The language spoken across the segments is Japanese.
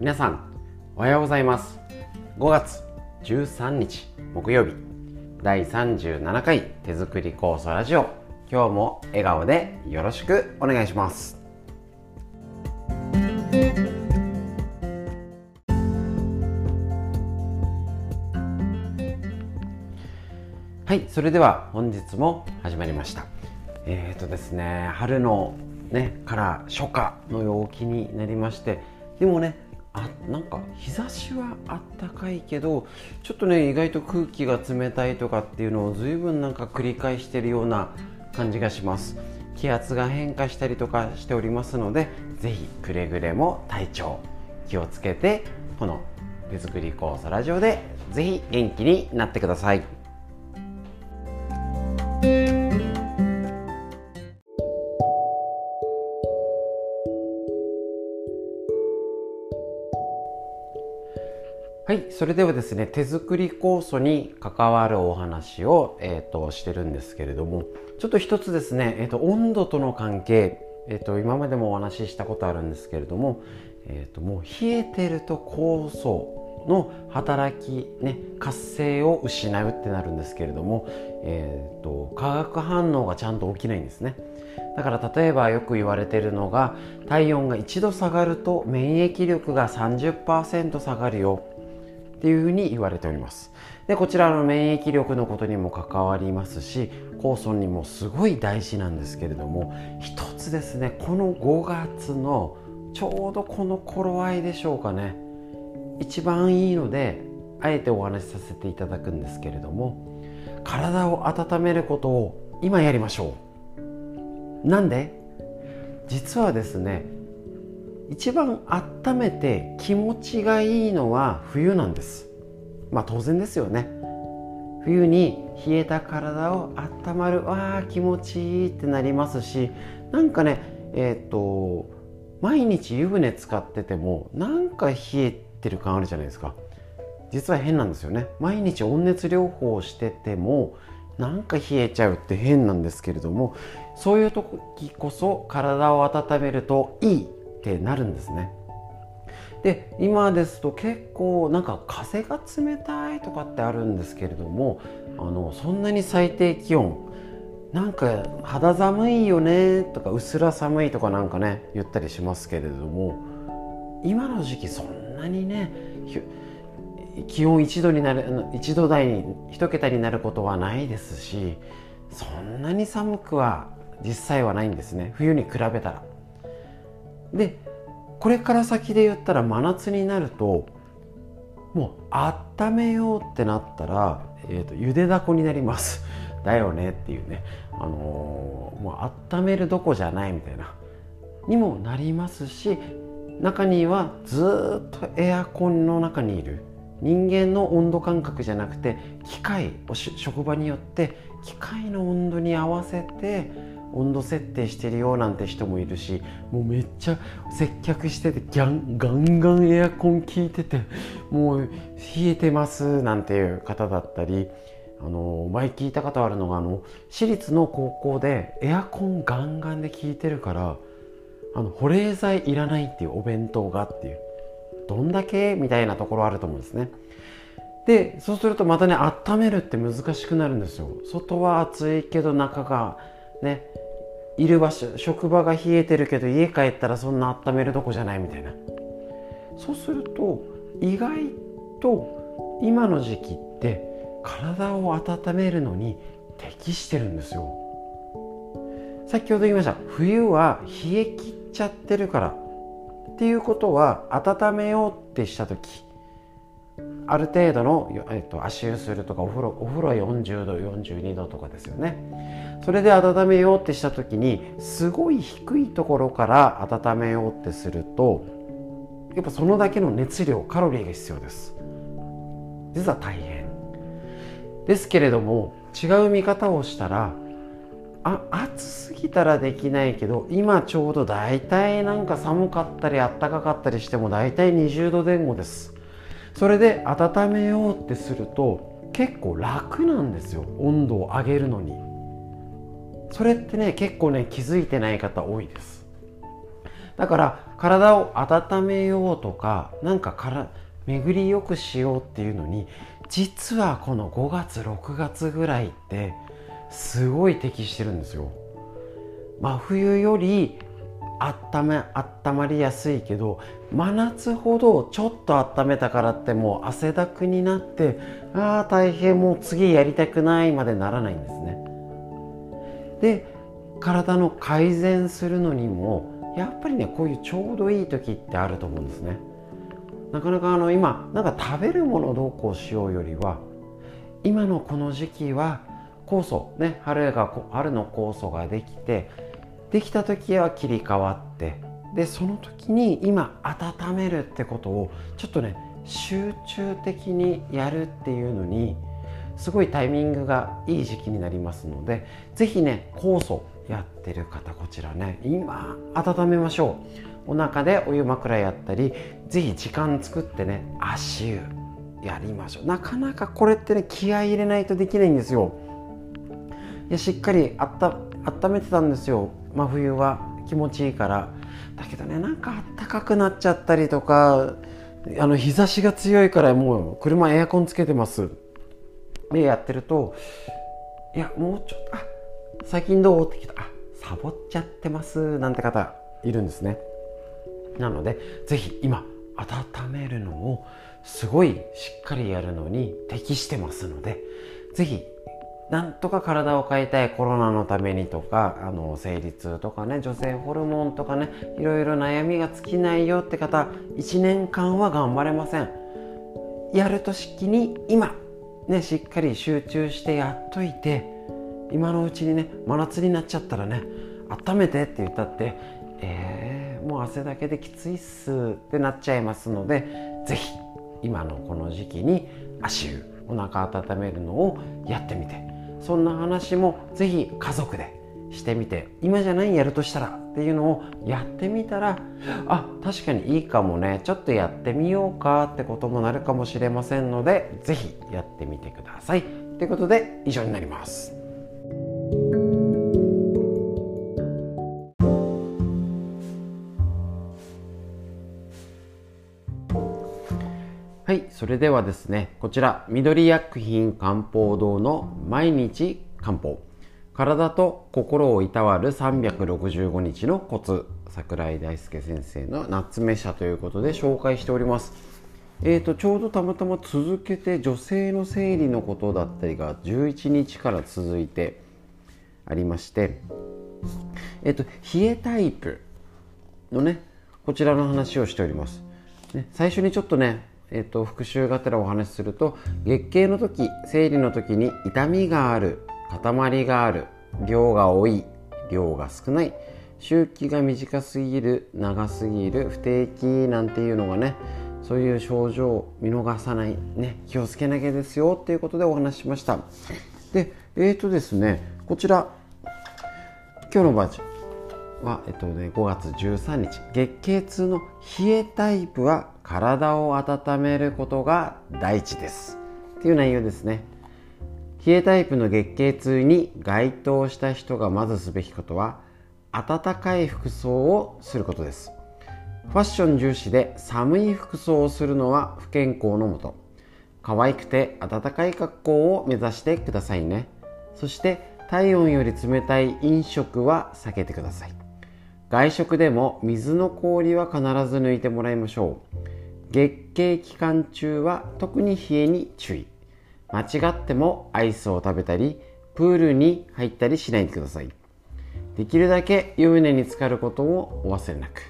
皆さんおはようございます。5月13日木曜日。第37回手作り酵素ラジオ。今日も笑顔でよろしくお願いします。はいそれでは本日も始まりました。えっ、ー、とですね春のねから初夏の陽気になりましてでもねあなんか日差しはあったかいけどちょっとね意外と空気が冷たいとかっていうのを随分なんか繰り返してるような感じがします気圧が変化したりとかしておりますので是非くれぐれも体調気をつけてこの手作り酵素ラジオで是非元気になってください。はい、それではですね手作り酵素に関わるお話を、えーと、してるんですけれどもちょっと一つですね、えーと、温度との関係、えーと、今までもお話ししたことあるんですけれども、えー、ともう冷えてると酵素の働き、ね、活性を失うってなるんですけれども、えー、と化学反応がちゃんと起きないんですね。だから例えばよく言われてるのが体温が1度下がると免疫力が30%下がるよっていうふうに言われております。でこちらの免疫力のことにも関わりますし酵素にもすごい大事なんですけれども一つですねこの5月のちょうどこの頃合いでしょうかね。一番いいのであえてお話しさせていただくんですけれども体を温めることを今やりましょう。なんで？実はですね一番温めて気持ちがいいのは冬なんです。まあ当然ですよね。冬に冷えた体を温まるわあ気持ちいいってなりますしなんかねえっ、ー、と毎日湯船使っててもなんか冷えてる感あるじゃないですか。実は変なんですよね。毎日温熱療法をしててもなんか冷えちゃうって変なんですけれどもそういう時こそ体を温めるといいってなるんですね。で今ですと結構なんか風が冷たいとかってあるんですけれどもあのそんなに最低気温なんか肌寒いよねとかうすら寒いとかなんかね言ったりしますけれども今の時期そんなにね気温1度になる1度台に1桁になることはないですしそんなに寒くは実際はないんですね。冬に比べたら。でこれから先で言ったら真夏になるともう温めようってなったら、えーと、ゆでだこになります。だよねっていうね、あのー、もう温めるどこじゃないみたいな。にもなりますし中にはずっとエアコンの中にいる。人間の温度感覚じゃなくて機械職場によって機械の温度に合わせて温度設定してるよなんて人もいるしもうめっちゃ接客しててギャンガンガンエアコン効いててもう冷えてますなんていう方だったりあの前聞いたことあるのがあの私立の高校でエアコンガンガンで効いてるからあの保冷剤いらないっていうお弁当がっていうどんだけみたいなところあると思うんですね。でそうするとまたね温めるって難しくなるんですよ外は暑いけど中がねいる場所職場が冷えてるけど家帰ったらそんな温めるとこじゃないみたいな。そうすると意外と今の時期って体を温めるのに適してるんですよ。先ほど言いました。冬は冷え切っちゃってるから。っていうことは温めようってした時ある程度の、えっと、足湯するとかお風呂お風呂は40度42度とかですよね。それで温めようってした時にすごい低いところから温めようってするとやっぱそのだけの熱量カロリーが必要です。実は大変。ですけれども違う見方をしたらあ暑すぎたらできないけど今ちょうど大体なんか寒かったり暖かかったりしても大体20度前後です。それで温めようってすると結構楽なんですよ温度を上げるのに。それってね結構ね気づいてない方多いです。だから体を温めようとかなんかから巡りよくしようっていうのに実はこの5月6月ぐらいってすごい適してるんですよ。真冬よりあっため温まりやすいけど真夏ほどちょっと温めたからってもう汗だくになってああ大変もう次やりたくないまでならないんですね。で体の改善するのにもやっぱりねこういうちょうどいい時ってあると思うんですね。なかなかあの今なんか食べるものどうこうしようよりは今のこの時期は酵素ね春が春の酵素ができてできた時は切り替わってでその時に今温めるってことをちょっとね集中的にやるっていうのにすごいタイミングがいい時期になりますので是非ね酵素やってる方こちらね今温めましょう。お腹でお湯枕やったり是非時間作ってね足湯やりましょう。なかなかこれってね気合い入れないとできないんですよ。いやしっかりあった温めてたんですよ。真冬は気持ちいいから。だけどねなんかあったかくなっちゃったりとかあの日差しが強いからもう車エアコンつけてます。でやってるといやもうちょっとあ最近どう？って聞いたあサボっちゃってます。なんて方いるんですね。なのでぜひ今温めるのをすごいしっかりやるのに適してますのでぜひなんとか体を変えたいコロナのためにとかあの生理痛とかね女性ホルモンとかねいろいろ悩みが尽きないよって方1年間は頑張れません。やるとしきに今ねしっかり集中してやっといて今のうちにね真夏になっちゃったらね温めてって言ったってえー、もう汗だけできついっすってなっちゃいますので是非今のこの時期に足湯お腹温めるのをやってみてそんな話も是非家族でしてみて今じゃないやるとしたらっていうのをやってみたらあ確かにいいかもねちょっとやってみようかってこともなるかもしれませんので是非やってみてくださいということで以上になります。それではですね、こちら、緑薬品漢方堂の毎日漢方。体と心をいたわる365日のコツ。桜井大輔先生の夏目社ということで紹介しております。えーと、ちょうどたまたま続けて女性の生理のことだったりが11日から続いてありまして、えーと、冷えタイプのねこちらの話をしております、ね、最初にちょっとねえっと、復習がてらお話しすると月経の時生理の時に痛みがある塊がある量が多い量が少ない周期が短すぎる長すぎる不定期なんていうのがねそういう症状を見逃さない、ね、気をつけなきゃですよっていうことでお話ししました。でえっ、ー、とですねこちら今日のバージョンは、えっとね、5月13日月経痛の冷えタイプは体を温めることが第一です。っていう内容ですね。冷えタイプの月経痛に該当した人がまずすべきことは暖かい服装をすることです。ファッション重視で寒い服装をするのは不健康のもと。可愛くて暖かい格好を目指してくださいね。そして体温より冷たい飲食は避けてください。外食でも水の氷は必ず抜いてもらいましょう。月経期間中は特に冷えに注意。間違ってもアイスを食べたりプールに入ったりしないでください。できるだけ湯船に浸かることをお忘れなく。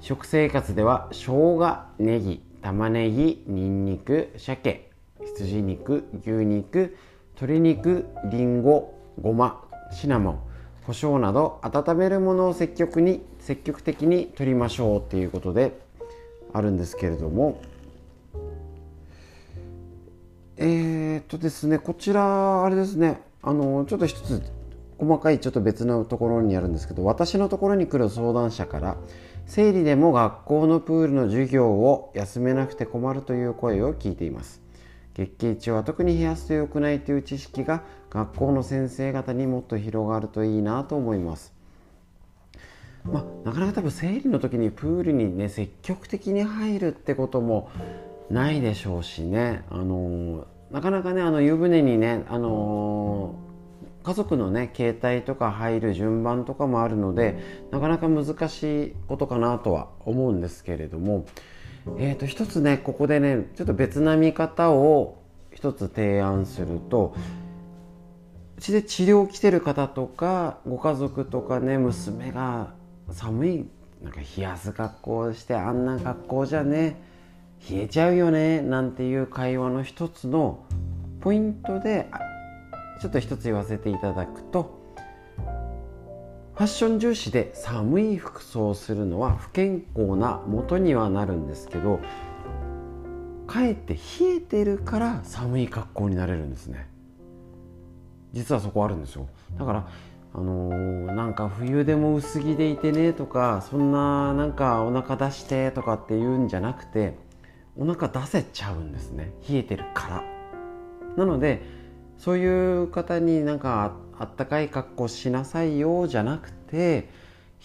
食生活では生姜ネギ玉ねぎにんにく鮭羊肉牛肉鶏肉りんごごまシナモン胡椒など温めるものを積極に積極的に摂りましょうということであるんですけれども。えー、っとですねこちらあれですね。あのちょっと一つ細かいちょっと別のところにあるんですけど私のところに来る相談者から生理でも学校のプールの授業を休めなくて困るという声を聞いています。月経中は特に冷やすと良くないという知識が学校の先生方にもっと広がるといいなと思います。まあ、なかなか多分生理の時にプールにね積極的に入るってこともないでしょうしね、あのなかなかねあの湯船にね、あの家族のね携帯とか入る順番とかもあるのでなかなか難しいことかなとは思うんですけれども、えー、と一つねここでねちょっと別な見方を一つ提案するとうちで治療来てる方とかご家族とかね娘が寒い。なんか冷やす格好してあんな格好じゃね冷えちゃうよねなんていう会話の一つのポイントでちょっと一つ言わせていただくとファッション重視で寒い服装をするのは不健康な元にはなるんですけどかえって冷えてるから寒い格好になれるんですね。実はそこあるんですよ。だからあのー、なんか冬でも薄着でいてねとかそんななんかお腹出してとかって言うんじゃなくてお腹出せちゃうんですね。冷えてるから。なのでそういう方になんかあったかい格好しなさいよじゃなくて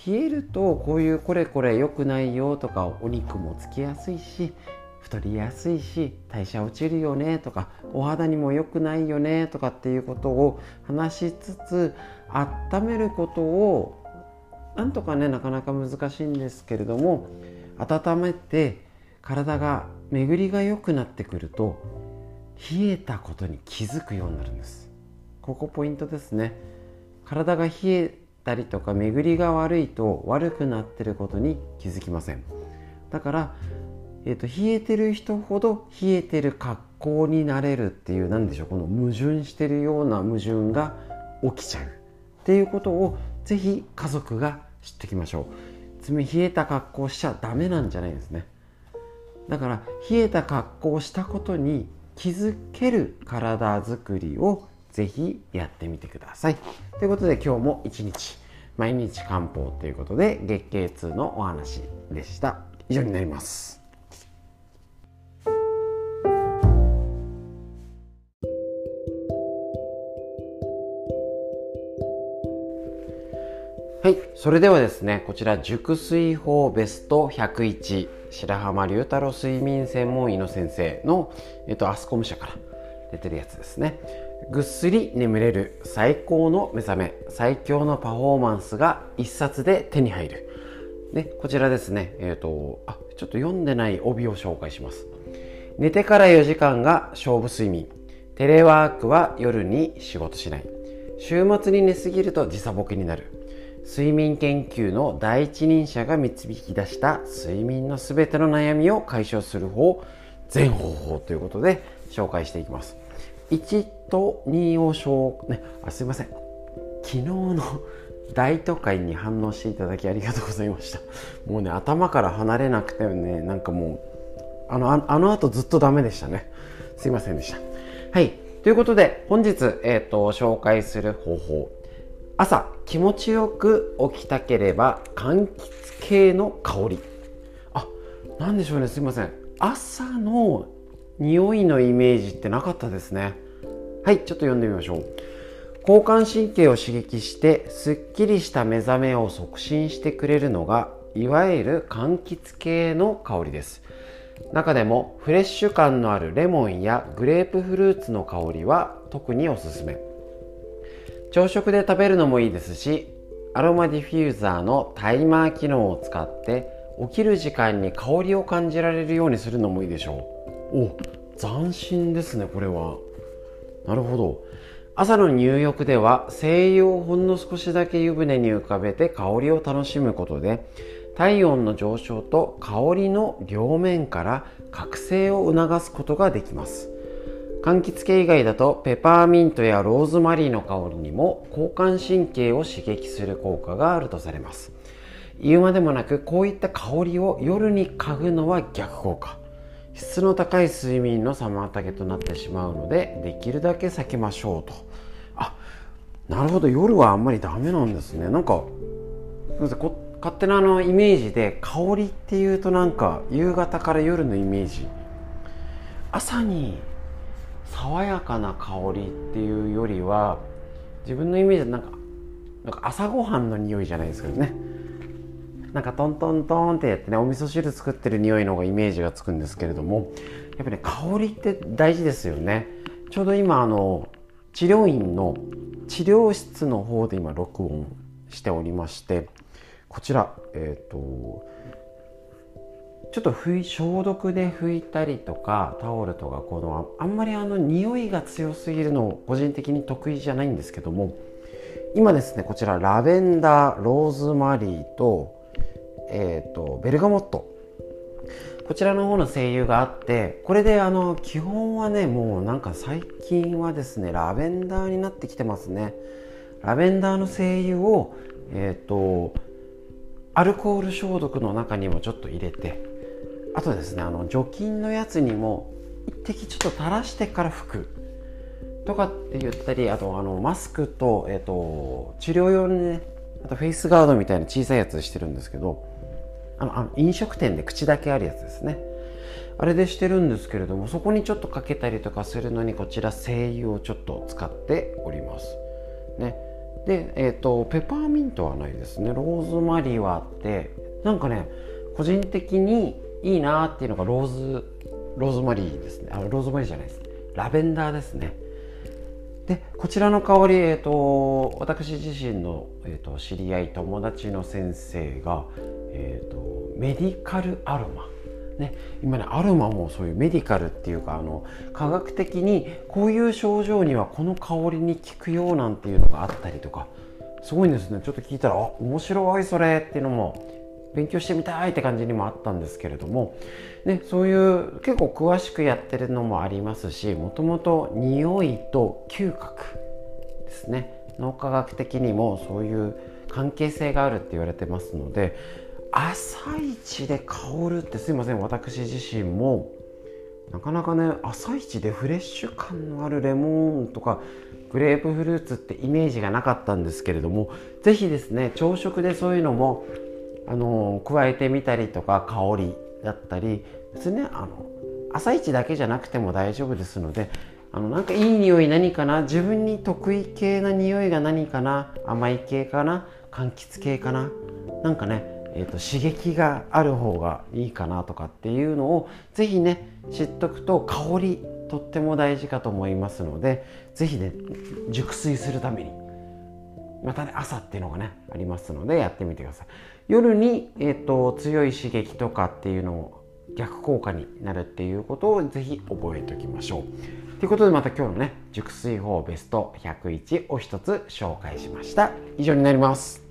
冷えるとこういうこれこれ良くないよとかお肉もつきやすいし太りやすいし代謝落ちるよねとかお肌にも良くないよねとかっていうことを話しつつ温めることをなんとかねなかなか難しいんですけれども温めて体が巡りが良くなってくると冷えたことに気づくようになるんです。ここポイントですね。体が冷えたりとか巡りが悪いと悪くなってることに気づきません。だからえーと、冷えてる人ほど冷えてる格好になれるっていう何でしょうこの矛盾してるような矛盾が起きちゃう。っていうことをぜひ家族が知ってきましょう。つまり冷えた格好しちゃダメなんじゃないですね。だから冷えた格好をしたことに気づける体づくりをぜひやってみてください。ということで今日も一日毎日漢方ということで月経痛のお話でした。以上になります。はい。それではですね、こちら、熟睡法ベスト101、白浜龍太郎睡眠専門医の先生の、えっと、アスコム社から出てるやつですね。ぐっすり眠れる最高の目覚め、最強のパフォーマンスが一冊で手に入る。ね、こちらですね、えっ、と、あ、ちょっと読んでない帯を紹介します。寝てから4時間が勝負睡眠。テレワークは夜に仕事しない。週末に寝すぎると時差ボケになる。睡眠研究の第一人者が導き出した睡眠のすべての悩みを解消する方全方法ということで紹介していきます。1と2を紹ねあすいません。昨日の大都会に反応していただきありがとうございました。もうね頭から離れなくてねなんかもうあのあの後ずっとダメでしたね。すいませんでした。はい。ということで本日、えーと紹介する方法朝気持ちよく起きたければ柑橘系の香り。あなんでしょうねすいません。朝の匂いのイメージってなかったですね。はいちょっと読んでみましょう。交感神経を刺激してすっきりした目覚めを促進してくれるのがいわゆる柑橘系の香りです。中でもフレッシュ感のあるレモンやグレープフルーツの香りは特におすすめ。朝食で食べるのもいいですしアロマディフューザーのタイマー機能を使って起きる時間に香りを感じられるようにするのもいいでしょう。お斬新ですねこれは。なるほど。朝の入浴では精油をほんの少しだけ湯船に浮かべて香りを楽しむことで体温の上昇と香りの両面から覚醒を促すことができます。柑橘系以外だとペパーミントやローズマリーの香りにも交感神経を刺激する効果があるとされます。言うまでもなくこういった香りを夜に嗅ぐのは逆効果。質の高い睡眠の妨げとなってしまうのでできるだけ避けましょうと。あなるほど。夜はあんまりダメなんですね。なんか勝手なあのイメージで香りっていうとなんか夕方から夜のイメージ。朝に爽やかな香りっていうよりは自分のイメージはなんかなんか朝ごはんの匂いじゃないですけどね。なんかトントントンってやってねお味噌汁作ってる匂いの方がイメージがつくんですけれどもやっぱね香りって大事ですよね。ちょうど今あの治療院の治療室の方で今録音しておりましてこちらえっ、ー、とちょっと拭い消毒で拭いたりとかタオルとかこのあんまりあの匂いが強すぎるのを個人的に得意じゃないんですけども今ですねこちらラベンダーローズマリーと,、えーと、ベルガモット。こちらの方の精油があってこれであの基本はねもうなんか最近はですねラベンダーになってきてますね。ラベンダーの精油をえっ、ー、とアルコール消毒の中にもちょっと入れてあとですねあの除菌のやつにも一滴ちょっと垂らしてから拭く。とかって言ったりあとあのマスクと,、えーと、治療用にねあとフェイスガードみたいな小さいやつしてるんですけどあのあの飲食店で口だけあるやつですね。あれでしてるんですけれどもそこにちょっとかけたりとかするのにこちら精油をちょっと使っております。ね。で、えーと、ペパーミントはないですね。ローズマリーはあってなんかね個人的にいいなっていうのがローズローズマリーですね。あローズマリーじゃないですラベンダーですね。でこちらの香り、えーと、私自身の、えーと、知り合い友達の先生が、えーと、メディカルアロマ。ね、今ねアロマもそういうメディカルっていうかあの科学的にこういう症状にはこの香りに効くよなんていうのがあったりとかすごいんですね。ちょっと聞いたらあ面白いそれっていうのも勉強してみたいって感じにもあったんですけれども、ね、そういう結構詳しくやってるのもありますしもともと匂いと嗅覚ですね。脳科学的にもそういう関係性があるって言われてますので朝一で香るってすいません。私自身もなかなかね朝一でフレッシュ感のあるレモンとかグレープフルーツってイメージがなかったんですけれども是非ですね朝食でそういうのもあの加えてみたりとか香りだったり別にねあの朝一だけじゃなくても大丈夫ですのであのなんかいい匂い何かな自分に得意系な匂いが何かな甘い系かな柑橘系かななんかね、えーと、刺激がある方がいいかなとかっていうのを是非ね知っとくと香りとっても大事かと思いますので是非ね熟睡するためにまたね朝っていうのがねありますのでやってみてください。夜に、えーと、強い刺激とかっていうのを逆効果になるっていうことをぜひ覚えておきましょう。ということでまた今日のね熟睡法ベスト101を一つ紹介しました。以上になります。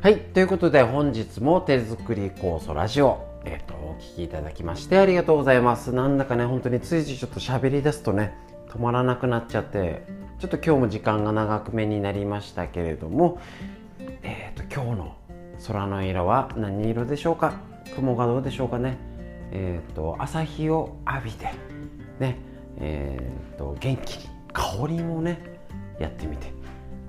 はいということで本日も手作り酵素ラジオ。えっ、ー、と聞きいただきましてありがとうございます。なんだかね本当についついちょっと喋り出すとね止まらなくなっちゃってちょっと今日も時間が長くめになりましたけれどもえっ、ー、と今日の空の色は何色でしょうか？雲がどうでしょうかね？えっ、ー、と朝日を浴びてねえっ、と元気に香りもねやってみて。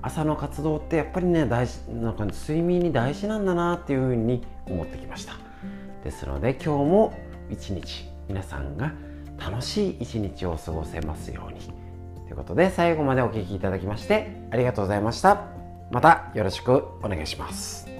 朝の活動ってやっぱりね大事なんか睡眠に大事なんだなっていうふうに思ってきました。ですので今日も一日皆さんが楽しい一日を過ごせますように。ということで最後までお聴きいただきましてありがとうございました。またよろしくお願いします。